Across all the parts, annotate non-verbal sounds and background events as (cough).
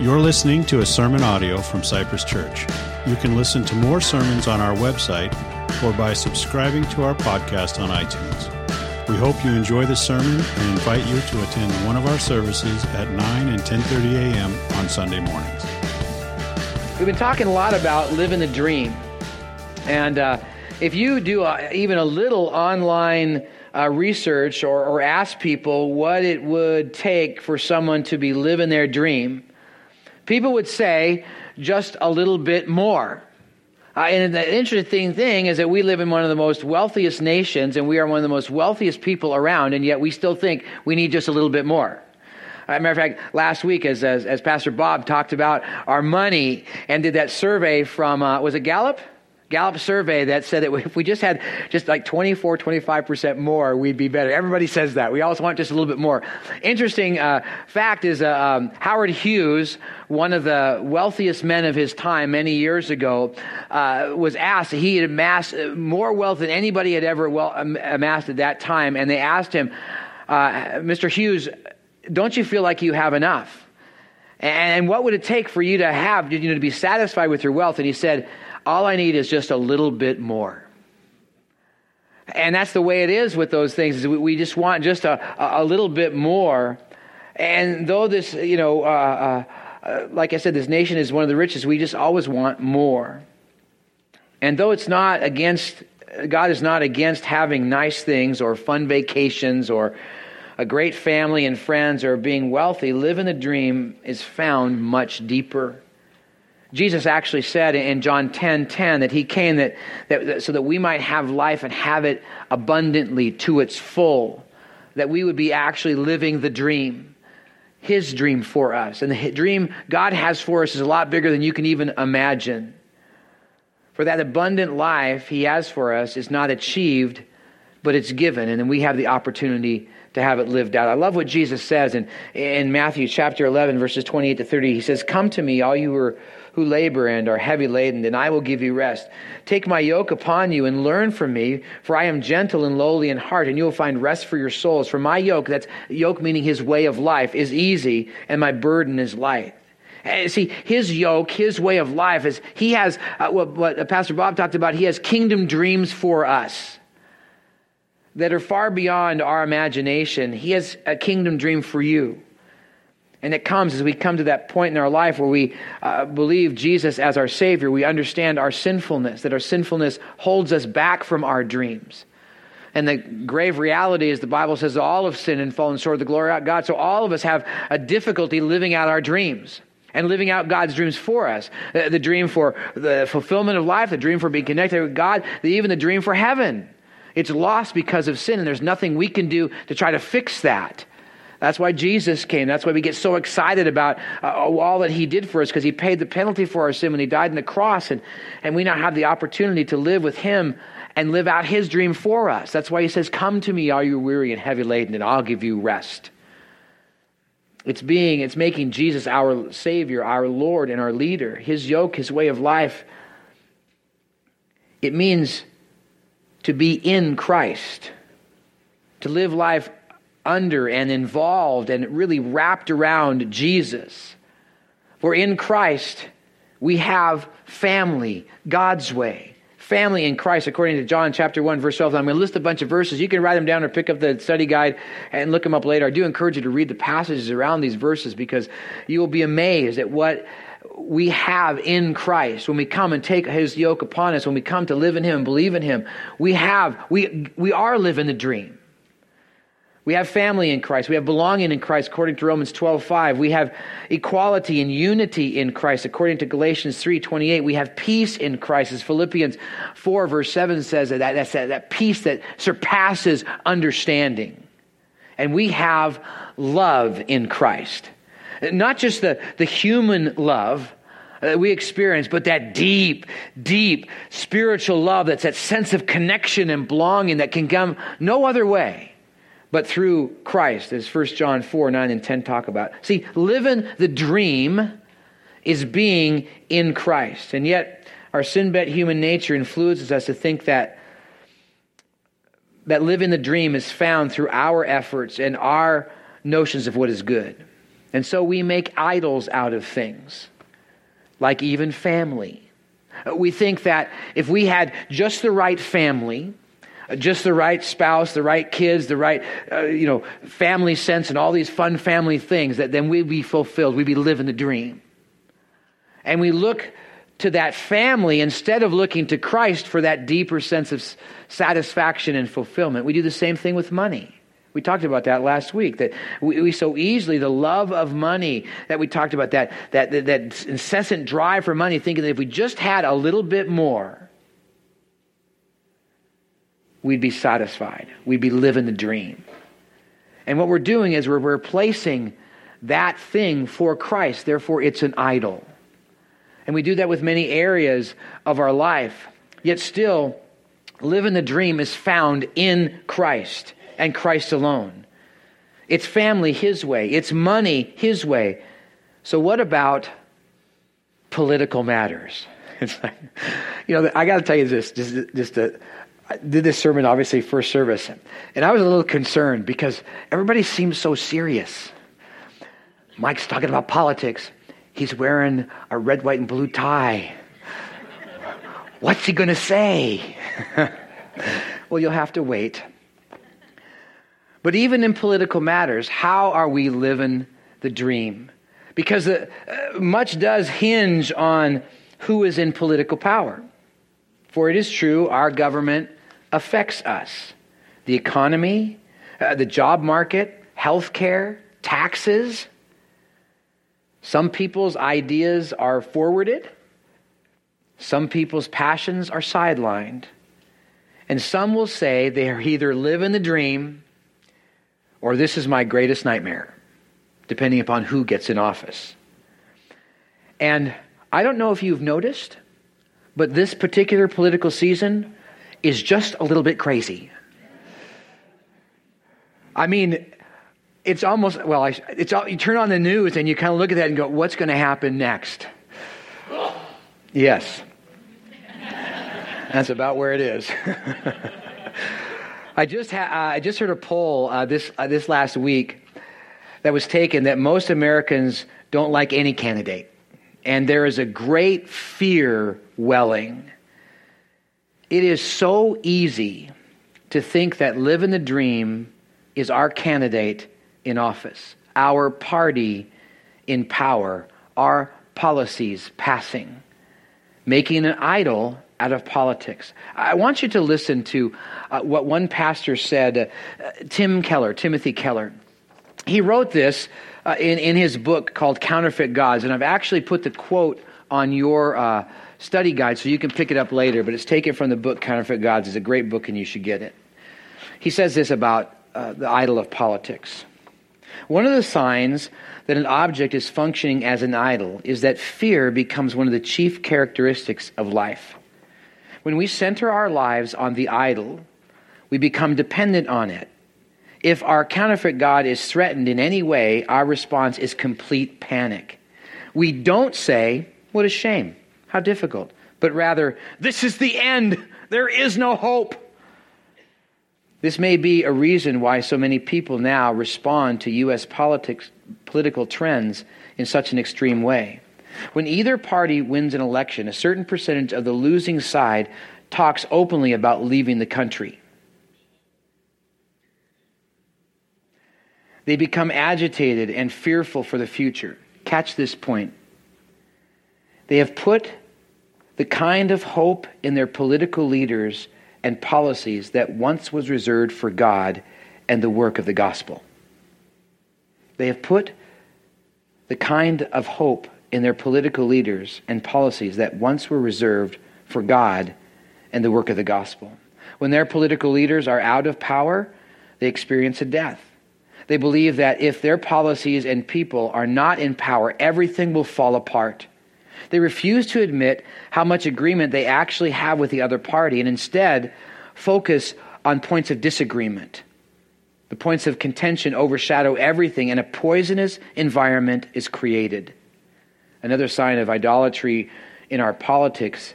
You're listening to a sermon audio from Cypress Church. You can listen to more sermons on our website or by subscribing to our podcast on iTunes. We hope you enjoy the sermon and invite you to attend one of our services at 9 and 10:30 a.m. on Sunday mornings. We've been talking a lot about living the dream. And uh, if you do uh, even a little online uh, research or, or ask people what it would take for someone to be living their dream, people would say just a little bit more. Uh, and the interesting thing is that we live in one of the most wealthiest nations and we are one of the most wealthiest people around, and yet we still think we need just a little bit more. As matter of fact, last week, as, as, as, Pastor Bob talked about our money and did that survey from, uh, was it Gallup? Gallup survey that said that (laughs) if we just had just like 24, 25% more, we'd be better. Everybody says that. We always want just a little bit more. Interesting uh, fact is uh, um, Howard Hughes, one of the wealthiest men of his time many years ago, uh, was asked, he had amassed more wealth than anybody had ever well, amassed at that time. And they asked him, uh, Mr. Hughes, don't you feel like you have enough? And what would it take for you to have, you know, to be satisfied with your wealth? And he said, all I need is just a little bit more. And that's the way it is with those things. Is we just want just a, a little bit more. And though this, you know, uh, uh, uh, like I said, this nation is one of the richest, we just always want more. And though it's not against, God is not against having nice things or fun vacations or a great family and friends or being wealthy, living the dream is found much deeper. Jesus actually said in John 10 10 that he came that, that, that, so that we might have life and have it abundantly to its full, that we would be actually living the dream, his dream for us. And the dream God has for us is a lot bigger than you can even imagine. For that abundant life he has for us is not achieved, but it's given. And then we have the opportunity to have it lived out. I love what Jesus says in, in Matthew chapter 11, verses 28 to 30. He says, Come to me, all you who are who labor and are heavy laden, and I will give you rest. Take my yoke upon you and learn from me, for I am gentle and lowly in heart, and you will find rest for your souls. For my yoke, that's yoke meaning his way of life, is easy, and my burden is light. Eh, see, his yoke, his way of life is, he has, uh, what, what Pastor Bob talked about, he has kingdom dreams for us that are far beyond our imagination. He has a kingdom dream for you. And it comes as we come to that point in our life where we uh, believe Jesus as our Savior. We understand our sinfulness, that our sinfulness holds us back from our dreams. And the grave reality is the Bible says all of sin and fallen short of the glory of God. So all of us have a difficulty living out our dreams and living out God's dreams for us. The, the dream for the fulfillment of life, the dream for being connected with God, the, even the dream for heaven. It's lost because of sin, and there's nothing we can do to try to fix that. That's why Jesus came. That's why we get so excited about uh, all that he did for us because he paid the penalty for our sin when he died on the cross. And, and we now have the opportunity to live with him and live out his dream for us. That's why he says, Come to me, all you weary and heavy laden, and I'll give you rest. It's being, it's making Jesus our Savior, our Lord, and our leader, his yoke, his way of life. It means to be in Christ, to live life under and involved and really wrapped around Jesus. For in Christ, we have family, God's way. Family in Christ, according to John chapter 1, verse 12. I'm going to list a bunch of verses. You can write them down or pick up the study guide and look them up later. I do encourage you to read the passages around these verses because you will be amazed at what we have in Christ, when we come and take his yoke upon us, when we come to live in him and believe in him, we have, we, we are living the dream. We have family in Christ. We have belonging in Christ, according to Romans 12 5. We have equality and unity in Christ, according to Galatians 3 28. We have peace in Christ, as Philippians 4, verse 7 says that, that's that, that peace that surpasses understanding. And we have love in Christ. Not just the, the human love, that we experience, but that deep, deep spiritual love that's that sense of connection and belonging that can come no other way but through Christ, as 1 John 4 9 and 10 talk about. See, living the dream is being in Christ. And yet, our sin bet human nature influences us to think that, that living the dream is found through our efforts and our notions of what is good. And so we make idols out of things, like even family. We think that if we had just the right family, just the right spouse, the right kids, the right, uh, you know, family sense, and all these fun family things, that then we'd be fulfilled. We'd be living the dream. And we look to that family instead of looking to Christ for that deeper sense of satisfaction and fulfillment. We do the same thing with money. We talked about that last week. That we, we, so easily the love of money that we talked about that, that that that incessant drive for money, thinking that if we just had a little bit more, we'd be satisfied. We'd be living the dream. And what we're doing is we're replacing that thing for Christ. Therefore, it's an idol. And we do that with many areas of our life. Yet still, living the dream is found in Christ and Christ alone. It's family His way, it's money His way. So, what about political matters? (laughs) It's like, you know, I got to tell you this, just, just to, I did this sermon obviously first service, and I was a little concerned because everybody seems so serious. Mike's talking about politics. He's wearing a red, white, and blue tie. What's he going to say? (laughs) well, you'll have to wait. But even in political matters, how are we living the dream? Because uh, much does hinge on who is in political power. For it is true, our government affects us. The economy, uh, the job market, health care, taxes. Some people's ideas are forwarded, some people's passions are sidelined. And some will say they are either living the dream or this is my greatest nightmare, depending upon who gets in office. And I don't know if you've noticed, but this particular political season is just a little bit crazy. I mean, it's almost, well, I, it's, all, you turn on the news and you kind of look at that and go, what's going to happen next? Yes. That's about where it is. (laughs) I just, ha- uh, I just heard a poll uh, this, uh, this last week that was taken that most Americans don't like any candidate. And there is a great fear welling. It is so easy to think that living the dream is our candidate in office, our party in power, our policies passing, making an idol out of politics. I want you to listen to uh, what one pastor said, uh, Tim Keller, Timothy Keller. He wrote this uh, in, in his book called Counterfeit Gods, and I've actually put the quote on your uh, study guide so you can pick it up later, but it's taken from the book Counterfeit Gods. It's a great book, and you should get it. He says this about uh, the idol of politics. One of the signs that an object is functioning as an idol is that fear becomes one of the chief characteristics of life. When we center our lives on the idol, we become dependent on it. If our counterfeit God is threatened in any way, our response is complete panic. We don't say, What a shame, how difficult, but rather, This is the end, there is no hope. This may be a reason why so many people now respond to U.S. politics, political trends in such an extreme way. When either party wins an election, a certain percentage of the losing side talks openly about leaving the country. They become agitated and fearful for the future. Catch this point. They have put the kind of hope in their political leaders and policies that once was reserved for God and the work of the gospel. They have put the kind of hope in their political leaders and policies that once were reserved for God and the work of the gospel. When their political leaders are out of power, they experience a death. They believe that if their policies and people are not in power, everything will fall apart. They refuse to admit how much agreement they actually have with the other party and instead focus on points of disagreement. The points of contention overshadow everything, and a poisonous environment is created. Another sign of idolatry in our politics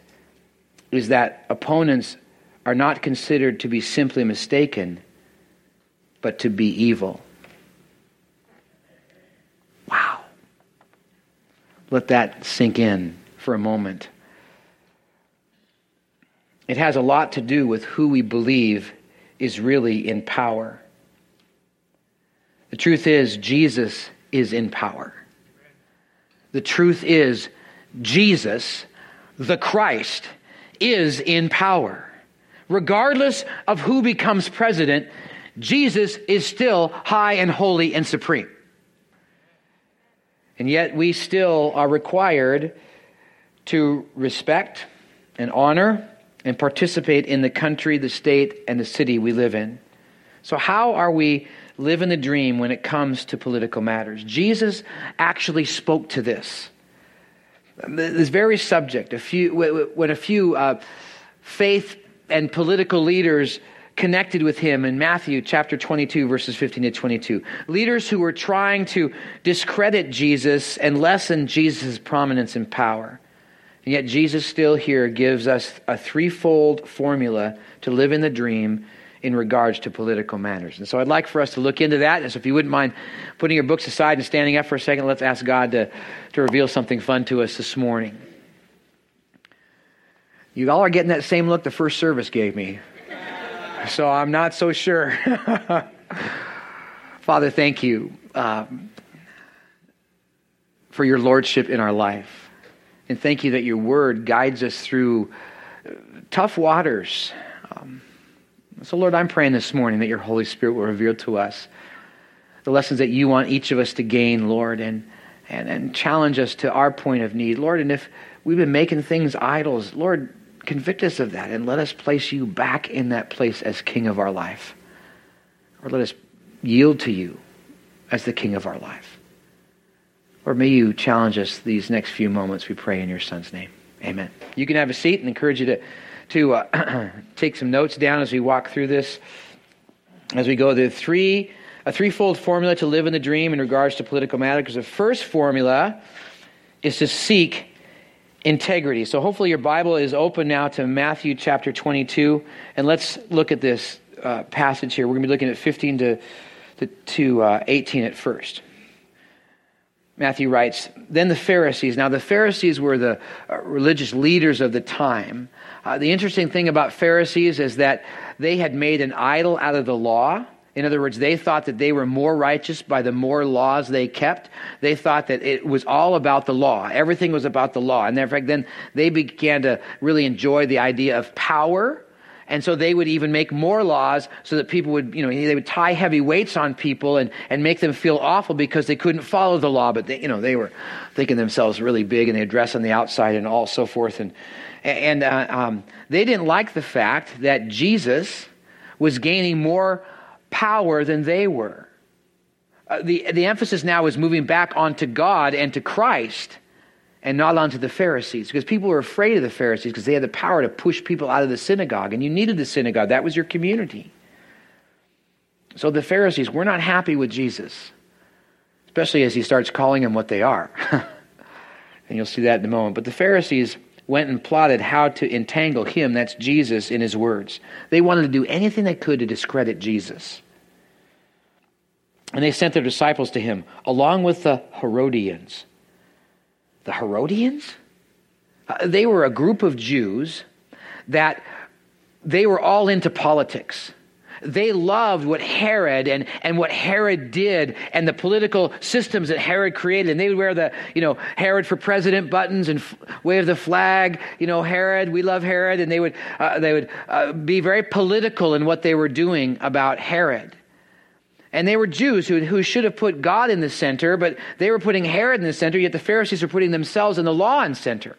is that opponents are not considered to be simply mistaken, but to be evil. Let that sink in for a moment. It has a lot to do with who we believe is really in power. The truth is, Jesus is in power. The truth is, Jesus, the Christ, is in power. Regardless of who becomes president, Jesus is still high and holy and supreme. And yet, we still are required to respect and honor and participate in the country, the state, and the city we live in. So, how are we living the dream when it comes to political matters? Jesus actually spoke to this. This very subject, a few, when a few uh, faith and political leaders connected with him in Matthew chapter 22, verses 15 to 22. Leaders who were trying to discredit Jesus and lessen Jesus' prominence and power. And yet, Jesus still here gives us a threefold formula to live in the dream in regards to political matters. And so I'd like for us to look into that. And so if you wouldn't mind putting your books aside and standing up for a second, let's ask God to, to reveal something fun to us this morning. You all are getting that same look the first service gave me. So I'm not so sure. (laughs) Father, thank you um, for your lordship in our life. And thank you that your word guides us through uh, tough waters. Um, so, Lord, I'm praying this morning that your Holy Spirit will reveal to us the lessons that you want each of us to gain, Lord, and, and, and challenge us to our point of need. Lord, and if we've been making things idols, Lord, convict us of that and let us place you back in that place as king of our life. Or let us yield to you as the king of our life. Or may you challenge us these next few moments, we pray in your son's name. Amen. You can have a seat and encourage you to, to uh, (clears throat) take some notes down as we walk through this. As we go, the three, a threefold formula to live in the dream in regards to political matters. The first formula is to seek integrity. So hopefully your Bible is open now to Matthew chapter 22. And let's look at this uh, passage here. We're going to be looking at 15 to, to, to uh, 18 at first. Matthew writes, Then the Pharisees. Now, the Pharisees were the uh, religious leaders of the time. Uh, the interesting thing about Pharisees is that they had made an idol out of the law. In other words, they thought that they were more righteous by the more laws they kept. They thought that it was all about the law. Everything was about the law. And in fact, then they began to really enjoy the idea of power. And so they would even make more laws so that people would, you know, they would tie heavy weights on people and, and make them feel awful because they couldn't follow the law. But they, you know, they were thinking themselves really big and they dress on the outside and all so forth. And, and uh, um, they didn't like the fact that Jesus was gaining more power than they were. Uh, the, the emphasis now is moving back onto God and to Christ and not onto the Pharisees because people were afraid of the Pharisees because they had the power to push people out of the synagogue and you needed the synagogue. That was your community. So the Pharisees were not happy with Jesus, especially as he starts calling them what they are. (laughs) and you'll see that in a moment. But the Pharisees went and plotted how to entangle him, that's Jesus, in his words. They wanted to do anything they could to discredit Jesus. And they sent their disciples to him, along with the Herodians. The Herodians? Uh, they were a group of Jews that they were all into politics they loved what Herod and, and what Herod did and the political systems that Herod created. And they would wear the, you know, Herod for president buttons and f- wave the flag, you know, Herod, we love Herod. And they would, uh, they would uh, be very political in what they were doing about Herod. And they were Jews who, who should have put God in the center, but they were putting Herod in the center, yet the Pharisees were putting themselves and the law in center.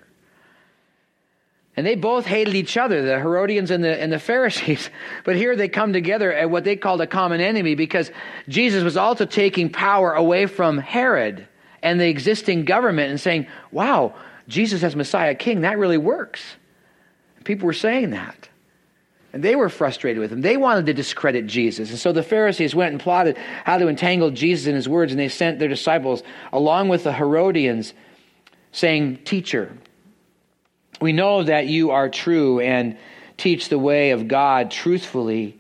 And they both hated each other, the Herodians and the, and the Pharisees. (laughs) But here they come together at what they called a common enemy because Jesus was also taking power away from Herod and the existing government and saying, wow, Jesus as Messiah King, that really works. People were saying that. And they were frustrated with him. They wanted to discredit Jesus. And so the Pharisees went and plotted how to entangle Jesus in his words, and they sent their disciples along with the Herodians, saying, Teacher, we know that you are true and teach the way of God truthfully,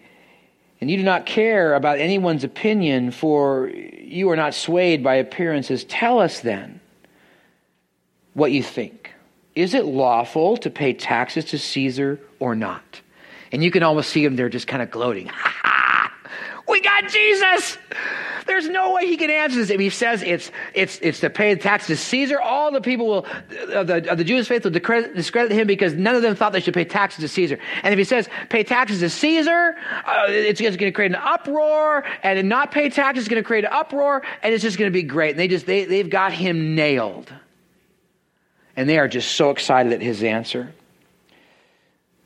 and you do not care about anyone's opinion, for you are not swayed by appearances. Tell us then, what you think. Is it lawful to pay taxes to Caesar or not? And you can almost see them there just kind of gloating. (laughs) we got Jesus! There's no way he can answer this. If he says it's, it's, it's to pay the tax to Caesar, all the people will, of the, of the Jewish faith will discredit him because none of them thought they should pay taxes to Caesar. And if he says pay taxes to Caesar, uh, it's, it's going to create an uproar, and not pay taxes is going to create an uproar, and it's just going to be great. And they just, they, they've got him nailed. And they are just so excited at his answer.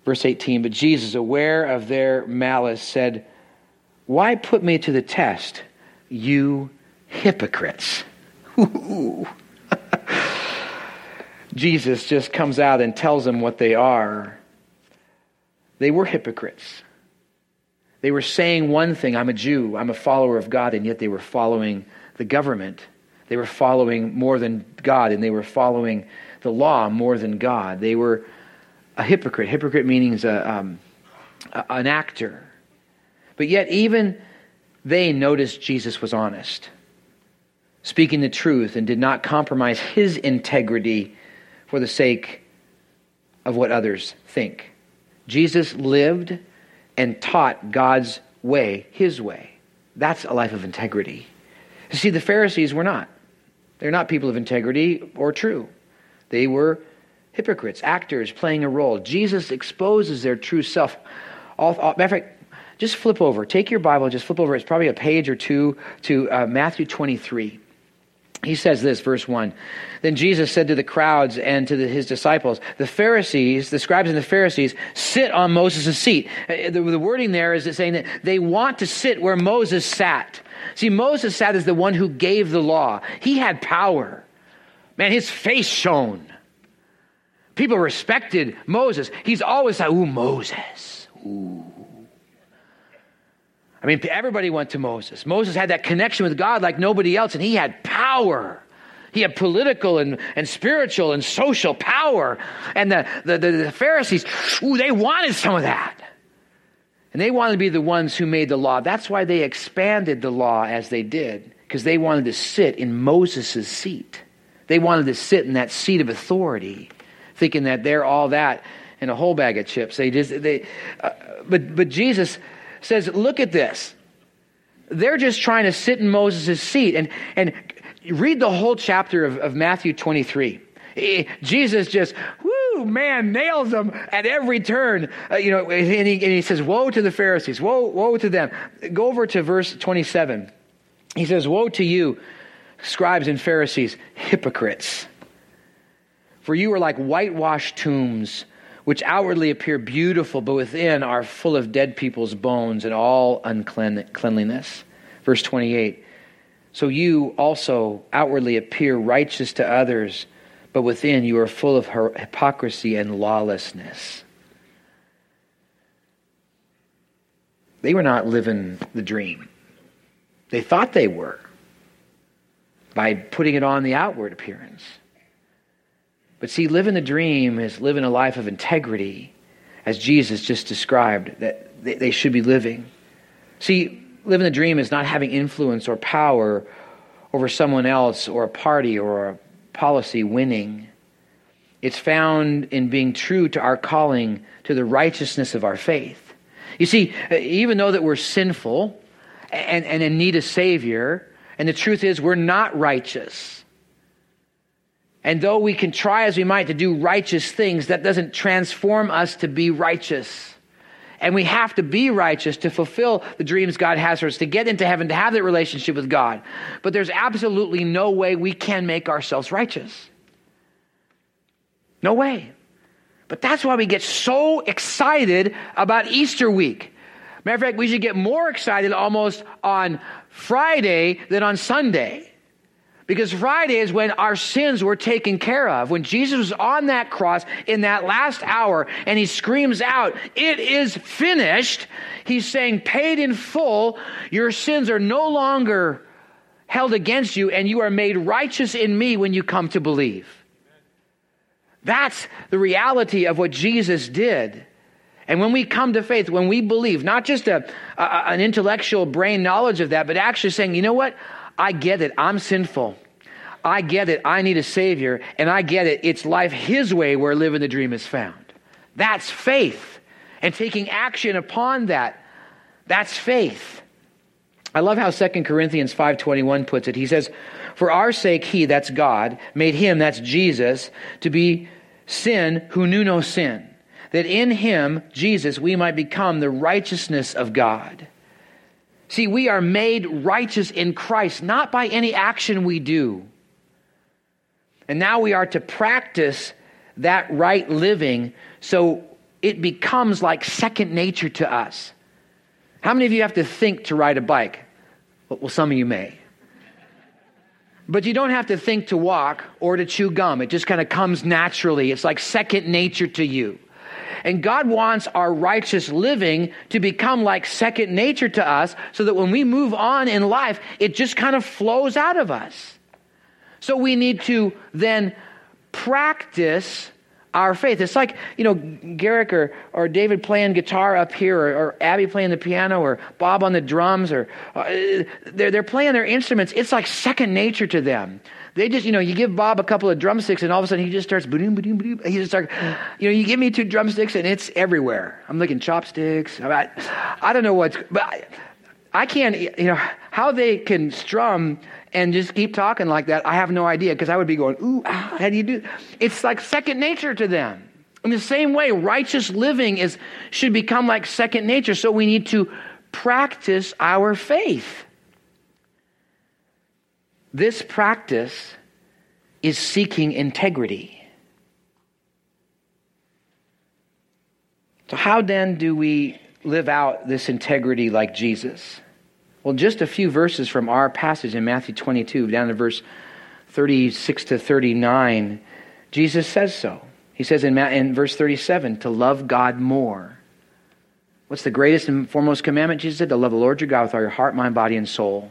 Verse 18, but Jesus, aware of their malice, said, Why put me to the test? You hypocrites. (laughs) Jesus just comes out and tells them what they are. They were hypocrites. They were saying one thing I'm a Jew, I'm a follower of God, and yet they were following the government. They were following more than God, and they were following the law more than God. They were a hypocrite. Hypocrite means a, um, an actor. But yet, even they noticed Jesus was honest, speaking the truth, and did not compromise his integrity for the sake of what others think. Jesus lived and taught God's way, his way. That's a life of integrity. You see, the Pharisees were not. They're not people of integrity or true. They were hypocrites, actors playing a role. Jesus exposes their true self. All, all, matter of fact, just flip over. Take your Bible, just flip over. It's probably a page or two to uh, Matthew 23. He says this, verse 1. Then Jesus said to the crowds and to the, his disciples, The Pharisees, the scribes and the Pharisees, sit on Moses' seat. Uh, the, the wording there is saying that they want to sit where Moses sat. See, Moses sat as the one who gave the law, he had power. Man, his face shone. People respected Moses. He's always like, Ooh, Moses. Ooh. I mean, everybody went to Moses. Moses had that connection with God like nobody else, and he had power. He had political and, and spiritual and social power. And the, the, the, the Pharisees, ooh, they wanted some of that. And they wanted to be the ones who made the law. That's why they expanded the law as they did, because they wanted to sit in Moses' seat. They wanted to sit in that seat of authority, thinking that they're all that in a whole bag of chips. They just, they, uh, but, but Jesus says, look at this. They're just trying to sit in Moses' seat. And, and read the whole chapter of, of Matthew 23. Jesus just, whoo, man, nails them at every turn. Uh, you know, and he, and he says, woe to the Pharisees, woe, woe to them. Go over to verse 27. He says, woe to you, scribes and Pharisees, hypocrites. For you are like whitewashed tombs which outwardly appear beautiful, but within are full of dead people's bones and all uncleanliness. Verse 28 So you also outwardly appear righteous to others, but within you are full of hypocrisy and lawlessness. They were not living the dream. They thought they were by putting it on the outward appearance. But see, living the dream is living a life of integrity, as Jesus just described that they should be living. See, living the dream is not having influence or power over someone else or a party or a policy winning. It's found in being true to our calling to the righteousness of our faith. You see, even though that we're sinful and, and in need of Savior, and the truth is we're not righteous. And though we can try as we might to do righteous things, that doesn't transform us to be righteous. And we have to be righteous to fulfill the dreams God has for us, to get into heaven, to have that relationship with God. But there's absolutely no way we can make ourselves righteous. No way. But that's why we get so excited about Easter week. Matter of fact, we should get more excited almost on Friday than on Sunday. Because Friday is when our sins were taken care of. When Jesus was on that cross in that last hour and he screams out, It is finished. He's saying, Paid in full. Your sins are no longer held against you, and you are made righteous in me when you come to believe. That's the reality of what Jesus did. And when we come to faith, when we believe, not just a, a, an intellectual brain knowledge of that, but actually saying, you know what? I get it. I'm sinful. I get it. I need a Savior. And I get it. It's life His way where living the dream is found. That's faith. And taking action upon that. That's faith. I love how 2 Corinthians 5:21 puts it. He says, "For our sake he, that's God, made him, that's Jesus, to be sin who knew no sin, that in him, Jesus, we might become the righteousness of God." See, we are made righteous in Christ, not by any action we do. And now we are to practice that right living so it becomes like second nature to us. How many of you have to think to ride a bike? Well, some of you may. But you don't have to think to walk or to chew gum. It just kind of comes naturally. It's like second nature to you. And God wants our righteous living to become like second nature to us so that when we move on in life, it just kind of flows out of us. So we need to then practice our faith. It's like, you know, Garrick or, or David playing guitar up here, or, or Abby playing the piano, or Bob on the drums, or uh, they're, they're playing their instruments. It's like second nature to them. They just, you know, you give Bob a couple of drumsticks, and all of a sudden he just starts boom, boom, boom. He just starts, you know, you give me two drumsticks, and it's everywhere. I'm looking chopsticks. I, I don't know what's, but I, I can't, you know, how they can strum and just keep talking like that, I have no idea because I would be going, ooh, ah, how do you do? It's like second nature to them. In the same way, righteous living is should become like second nature. So we need to practice our faith. This practice is seeking integrity. So, how then do we live out this integrity like Jesus? Well, just a few verses from our passage in Matthew 22, down to verse 36 to 39, Jesus says so. He says in, in verse 37 to love God more. What's the greatest and foremost commandment? Jesus said to love the Lord your God with all your heart, mind, body, and soul.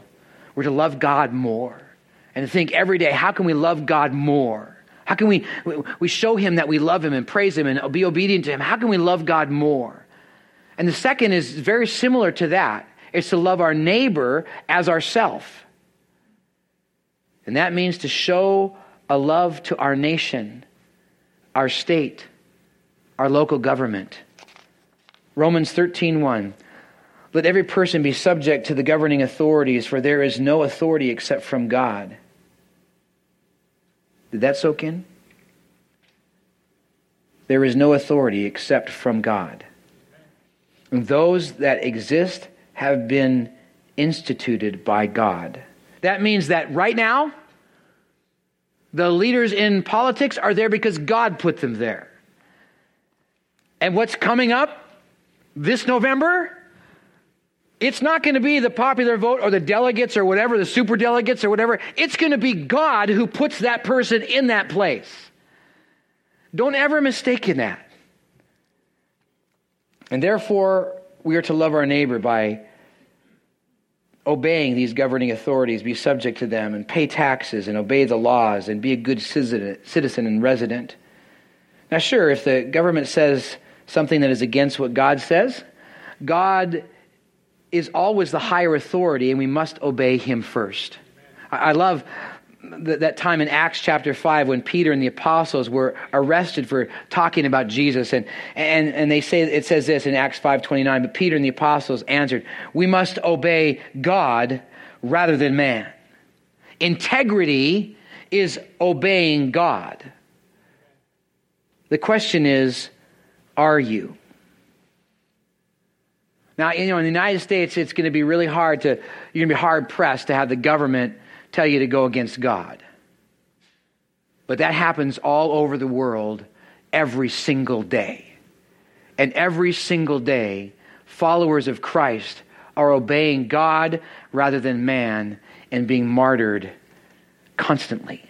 We're to love God more. And think every day, how can we love God more? How can we, we show Him that we love Him and praise Him and be obedient to Him? How can we love God more? And the second is very similar to that is to love our neighbor as ourself. And that means to show a love to our nation, our state, our local government. Romans 13:1 Let every person be subject to the governing authorities for there is no authority except from God. Did that soak in? There is no authority except from God. And those that exist have been instituted by God. That means that right now, the leaders in politics are there because God put them there. And what's coming up this November? It's not going to be the popular vote or the delegates or whatever, the super delegates or whatever. It's going to be God who puts that person in that place. Don't ever mistake in that. And therefore, we are to love our neighbor by obeying these governing authorities, be subject to them, and pay taxes and obey the laws and be a good citizen and resident. Now, sure, if the government says something that is against what God says, God is always the higher authority and we must obey him first. I love that time in Acts chapter 5 when Peter and the apostles were arrested for talking about Jesus. And, and, and they say, it says this in Acts 5.29, but Peter and the apostles answered, we must obey God rather than man. Integrity is obeying God. The question is, are you? Now, you know, in the United States, it's going to be really hard to, you're going to be hard pressed to have the government tell you to go against God. But that happens all over the world every single day. And every single day, followers of Christ are obeying God rather than man and being martyred constantly.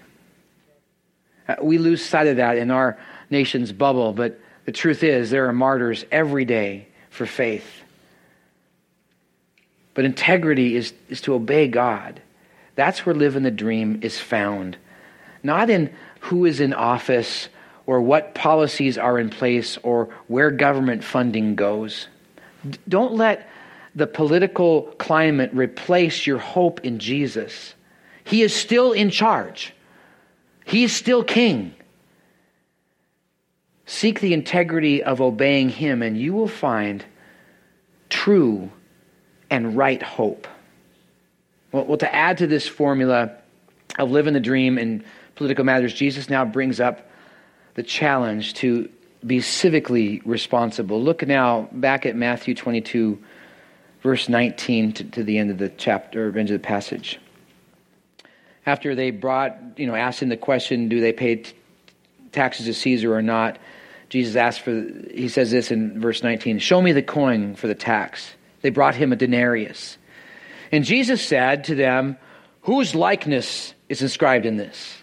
Uh, we lose sight of that in our nation's bubble, but the truth is there are martyrs every day for faith. But integrity is, is to obey God. That's where living the dream is found. Not in who is in office or what policies are in place or where government funding goes. D- don't let the political climate replace your hope in Jesus. He is still in charge. He's still king. Seek the integrity of obeying him, and you will find true and right hope. Well, well, to add to this formula of living the dream in political matters, Jesus now brings up the challenge to be civically responsible. Look now back at Matthew 22, verse 19 to, to the end of the chapter, end of the passage. After they brought, you know, asked him the question, do they pay t- taxes to Caesar or not? Jesus asked for, he says this in verse 19 Show me the coin for the tax. They brought him a denarius. And Jesus said to them, Whose likeness is inscribed in this?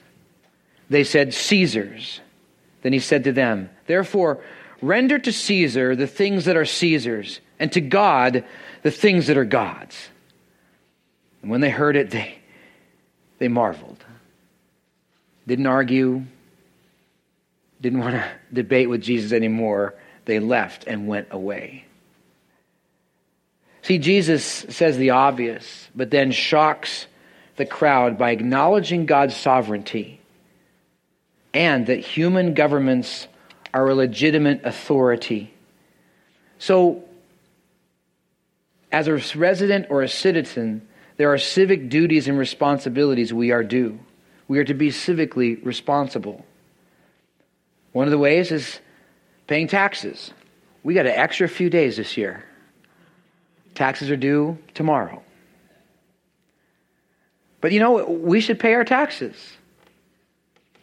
They said, Caesar's. Then he said to them, Therefore, render to Caesar the things that are Caesar's, and to God the things that are God's. And when they heard it, they, they marveled. Didn't argue, didn't want to debate with Jesus anymore. They left and went away. See, Jesus says the obvious, but then shocks the crowd by acknowledging God's sovereignty and that human governments are a legitimate authority. So, as a resident or a citizen, there are civic duties and responsibilities we are due. We are to be civically responsible. One of the ways is paying taxes. We got an extra few days this year. Taxes are due tomorrow. But you know, we should pay our taxes.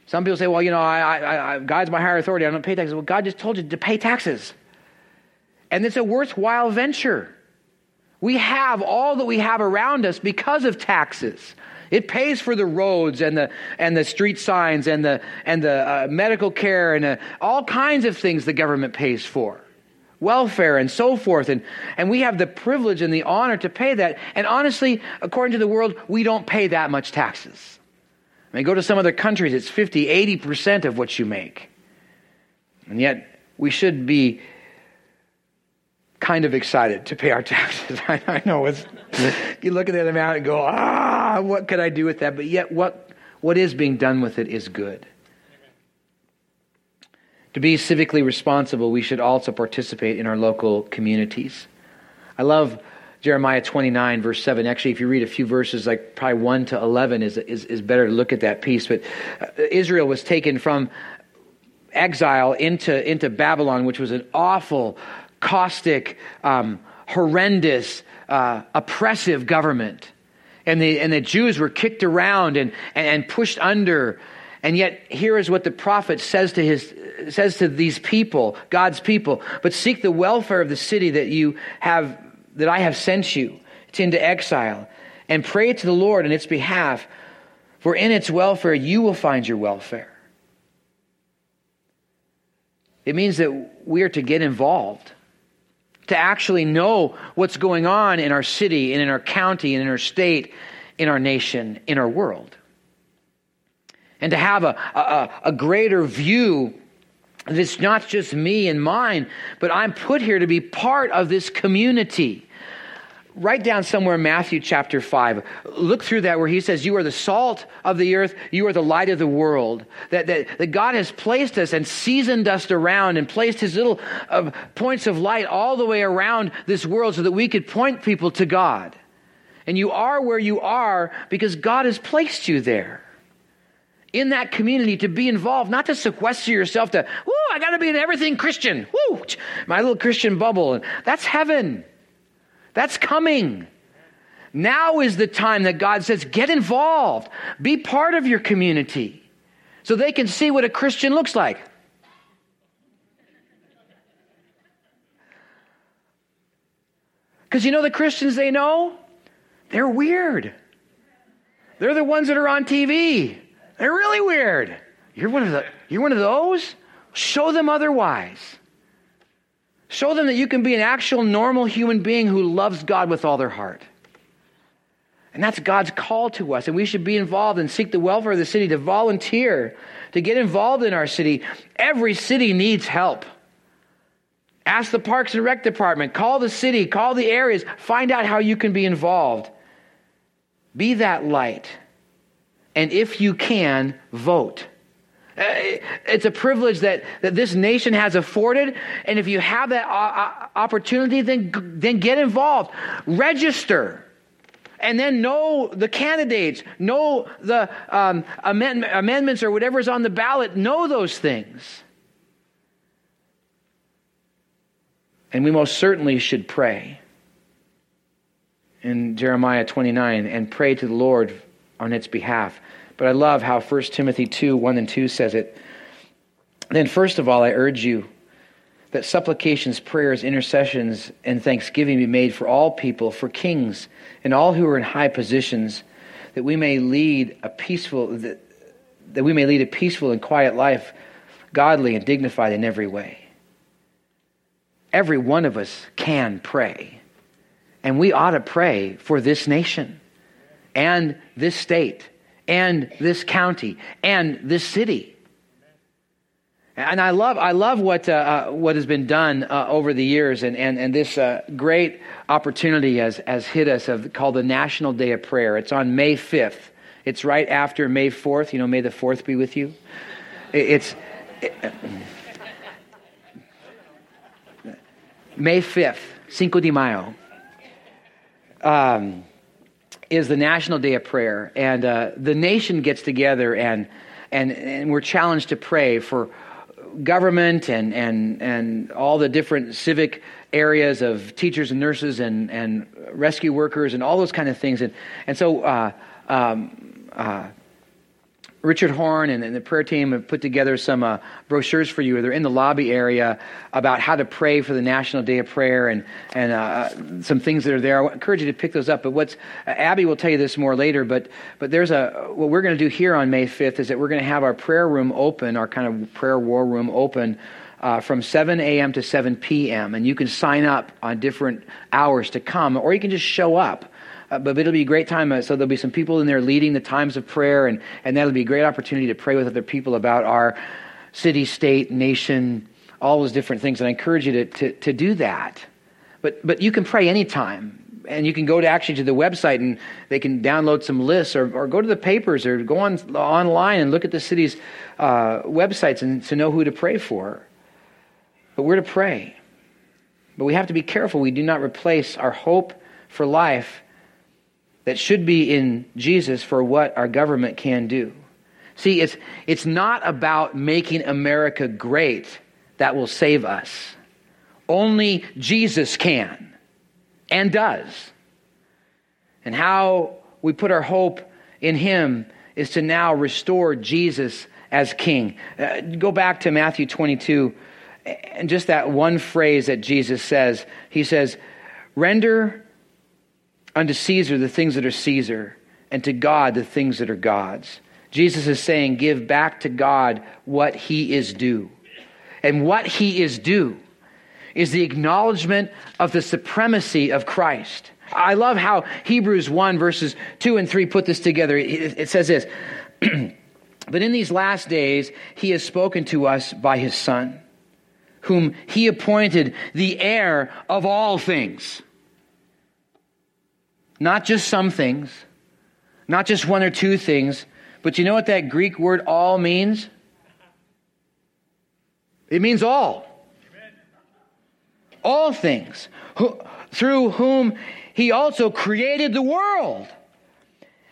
Some people say, well, you know, I, I, I, God's my higher authority. I don't pay taxes. Well, God just told you to pay taxes. And it's a worthwhile venture. We have all that we have around us because of taxes. It pays for the roads and the, and the street signs and the, and the uh, medical care and uh, all kinds of things the government pays for. Welfare and so forth. And, and we have the privilege and the honor to pay that. And honestly, according to the world, we don't pay that much taxes. I mean, go to some other countries, it's 50, 80% of what you make. And yet, we should be kind of excited to pay our (laughs) taxes. I, I know it's, you look at that amount and go, ah, what could I do with that? But yet, what, what is being done with it is good. To be civically responsible, we should also participate in our local communities. I love Jeremiah 29, verse 7. Actually, if you read a few verses, like probably 1 to 11, is, is, is better to look at that piece. But uh, Israel was taken from exile into, into Babylon, which was an awful, caustic, um, horrendous, uh, oppressive government. And the, and the Jews were kicked around and, and pushed under. And yet, here is what the prophet says to, his, says to these people, God's people. But seek the welfare of the city that you have that I have sent you into exile, and pray to the Lord in its behalf, for in its welfare you will find your welfare. It means that we are to get involved, to actually know what's going on in our city and in our county and in our state, in our nation, in our world. And to have a, a, a greater view that it's not just me and mine, but I'm put here to be part of this community. Write down somewhere Matthew chapter 5. Look through that where he says, You are the salt of the earth, you are the light of the world. That, that, that God has placed us and seasoned us around and placed his little uh, points of light all the way around this world so that we could point people to God. And you are where you are because God has placed you there in that community to be involved, not to sequester yourself to, whoo, I got to be in everything Christian. Whoo, my little Christian bubble. That's heaven. That's coming. Now is the time that God says, get involved, be part of your community so they can see what a Christian looks like. Because you know the Christians they know? They're weird. They're the ones that are on TV. They're really weird. You're one of the you're one of those? Show them otherwise. Show them that you can be an actual normal human being who loves God with all their heart. And that's God's call to us. And we should be involved and seek the welfare of the city, to volunteer, to get involved in our city. Every city needs help. Ask the Parks and Rec Department, call the city, call the areas, find out how you can be involved. Be that light. And if you can, vote. Uh, it's a privilege that, that this nation has afforded. And if you have that opportunity, then, then get involved. Register. And then know the candidates, know the um, amend- amendments or whatever's on the ballot, know those things. And we most certainly should pray in Jeremiah 29 and pray to the Lord on its behalf. But I love how 1 Timothy 2 1 and 2 says it. Then, first of all, I urge you that supplications, prayers, intercessions, and thanksgiving be made for all people, for kings, and all who are in high positions, that we may lead a peaceful that, that we may lead a peaceful and quiet life, godly and dignified in every way. Every one of us can pray. And we ought to pray for this nation and this state and this county and this city. And I love, I love what, uh, uh, what has been done uh, over the years, and, and, and this uh, great opportunity has, has hit us of, called the National Day of Prayer. It's on May 5th. It's right after May 4th. You know, May the 4th be with you. It's it, May 5th, Cinco de Mayo. Um, is the National Day of Prayer, and uh, the nation gets together and, and, and we're challenged to pray for government and, and, and all the different civic areas of teachers and nurses and, and rescue workers and all those kind of things. And, and so uh, um, uh, Richard Horn and, and, the prayer team have put together some uh, brochures for you. They're in the lobby area about how to pray for the National Day of Prayer and, and uh, some things that are there. I encourage you to pick those up. But what's uh, Abby will tell you this more later. But but there's a what we're going to do here on May 5th is that we're going to have our prayer room open, our kind of prayer war room open. Uh, from 7 a.m. to 7 p.m. And you can sign up on different hours to come, or you can just show up. Uh, but it'll be a great time. Uh, so there'll be some people in there leading the times of prayer, and, and that'll be a great opportunity to pray with other people about our city, state, nation, all those different things. And I encourage you to, to, to do that. But, but you can pray anytime. And you can go to actually to the website and they can download some lists or, or go to the papers or go on online and look at the city's uh, websites and to know who to pray for. But we're to pray. But we have to be careful we do not replace our hope for life that should be in Jesus for what our government can do. See, it's, it's not about making America great that will save us. Only Jesus can and does. And how we put our hope in Him is to now restore Jesus as King. Uh, go back to Matthew 22 and just that one phrase that Jesus says. He says, Render unto Caesar the things that are Caesar, and to God the things that are God's. Jesus is saying, Give back to God what he is due. And what he is due is the acknowledgement of the supremacy of Christ. I love how Hebrews 1, verses 2 and 3 put this together. It says this (clears throat) But in these last days, he has spoken to us by his Son, whom he appointed the heir of all things not just some things, not just one or two things, but you know what that Greek word all means? It means all. All things. Who, through whom he also created the world.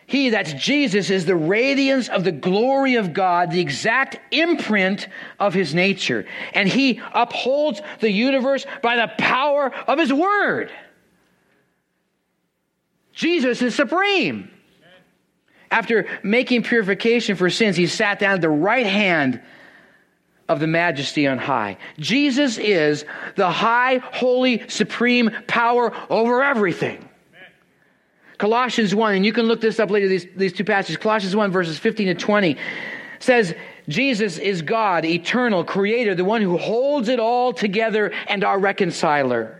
He, that's Jesus, is the radiance of the glory of God, the exact imprint of his nature. And he upholds the universe by the power of his word. Jesus is supreme. After making purification for sins, he sat down at the right hand of the majesty on high. Jesus is the high, holy, supreme power over everything. Colossians 1, and you can look this up later, these, these two passages. Colossians 1, verses 15 to 20 says, Jesus is God, eternal, creator, the one who holds it all together and our reconciler.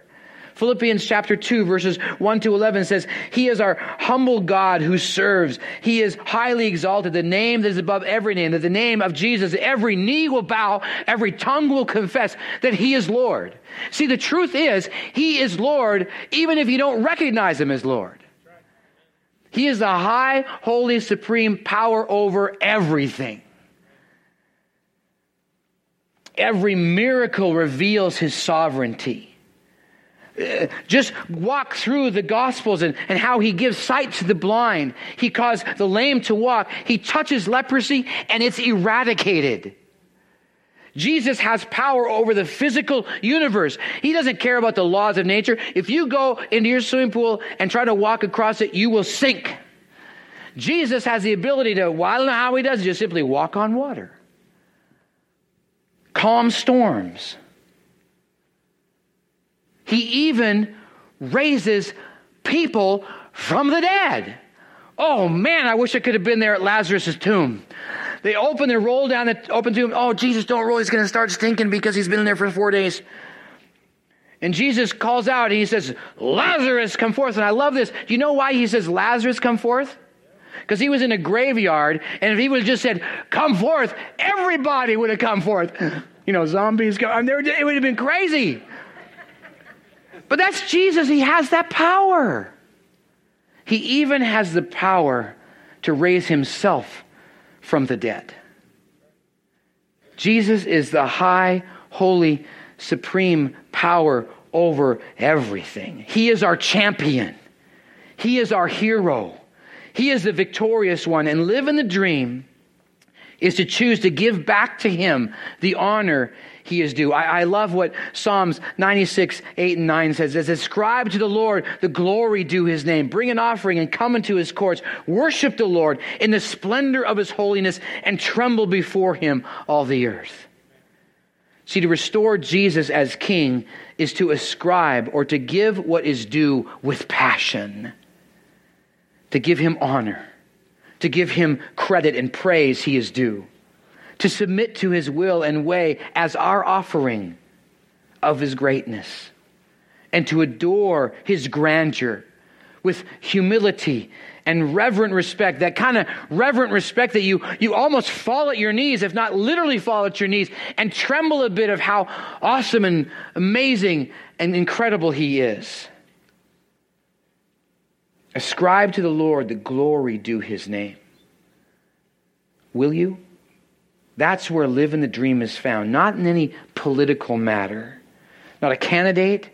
Philippians chapter 2, verses 1 to 11 says, He is our humble God who serves. He is highly exalted, the name that is above every name, that the name of Jesus, every knee will bow, every tongue will confess that He is Lord. See, the truth is, He is Lord even if you don't recognize Him as Lord. He is the high, holy, supreme power over everything. every miracle reveals his sovereignty. Uh, just walk through the Gospels and, and how he gives sight to the blind. He caused the lame to walk. He touches leprosy and it's eradicated. Jesus has power over the physical universe. He doesn't care about the laws of nature. If you go into your swimming pool and try to walk across it, you will sink. Jesus has the ability to, well, I don't know how he does it, just simply walk on water, calm storms. He even raises people from the dead. Oh man, I wish I could have been there at Lazarus' tomb. They open, they roll down the open tomb. Oh, Jesus, don't roll. He's going to start stinking because he's been in there for four days. And Jesus calls out and he says, Lazarus, come forth. And I love this. Do you know why he says, Lazarus, come forth? Because he was in a graveyard, and if he would have just said, Come forth, everybody would have come forth. (laughs) You know, zombies go, and it would have been crazy. But that's Jesus. He has that power. He even has the power to raise himself from the dead. Jesus is the high, holy, supreme power over everything. He is our champion. He is our hero. He is the victorious one. And live in the dream is to choose to give back to him the honor he is due. I, I, love what Psalms 96, 8 and 9 says. It says, Ascribe to the Lord the glory due his name. Bring an offering and come into his courts. Worship the Lord in the splendor of his holiness and tremble before him, all the earth. See, to restore Jesus as king is to ascribe or to give what is due with passion, to give him honor, to give him credit and praise he is due to submit to his will and way as our offering of his greatness, and to adore his grandeur with humility and reverent respect, that kind of reverent respect that you, you almost fall at your knees, if not literally fall at your knees, and tremble a bit of how awesome and amazing and incredible he is. Ascribe to the Lord the glory due his name. Will you? That's where living the dream is found, not in any political matter, not a candidate,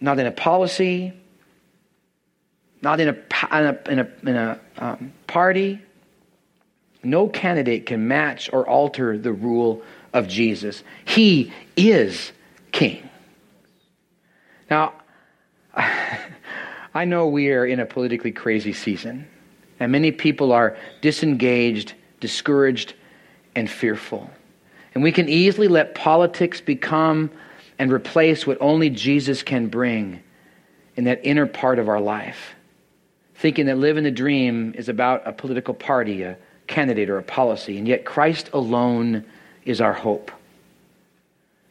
not in a policy, not in a, in a, in a, in a um, party. No candidate can match or alter the rule of Jesus. He is king. Now, (laughs) I know we are in a politically crazy season, and many people are disengaged discouraged, and fearful. And we can easily let politics become and replace what only Jesus can bring in that inner part of our life. Thinking that living the dream is about a political party, a candidate, or a policy. And yet Christ alone is our hope.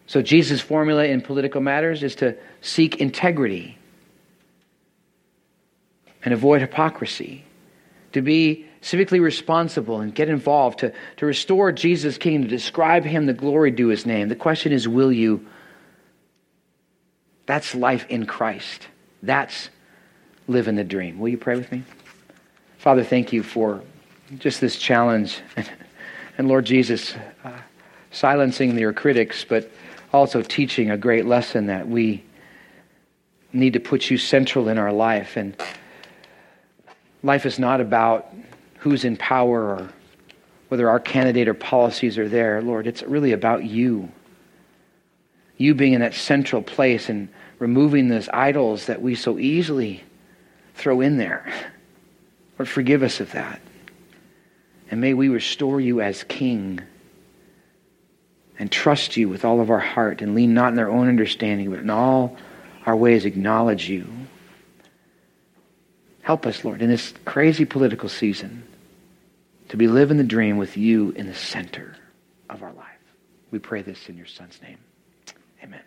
So Jesus' formula in political matters is to seek integrity and avoid hypocrisy, to be civically responsible and get involved to, to restore Jesus' kingdom, to describe him, the glory due his name. The question is, will you? That's life in Christ. That's living the dream. Will you pray with me? Father, thank you for just this challenge. (laughs) and Lord Jesus, uh, silencing your critics, but also teaching a great lesson that we need to put you central in our life. And life is not about who's in power or whether our candidate or policies are there. Lord, it's really about you. You being in that central place and removing those idols that we so easily throw in there. (laughs) Lord, forgive us of that. And may we restore you as King and trust you with all of our heart and lean not in our own understanding, but in all our ways acknowledge you. Help us, Lord, in this crazy political season to be living the dream with you in the center of our life. We pray this in your son's name. Amen.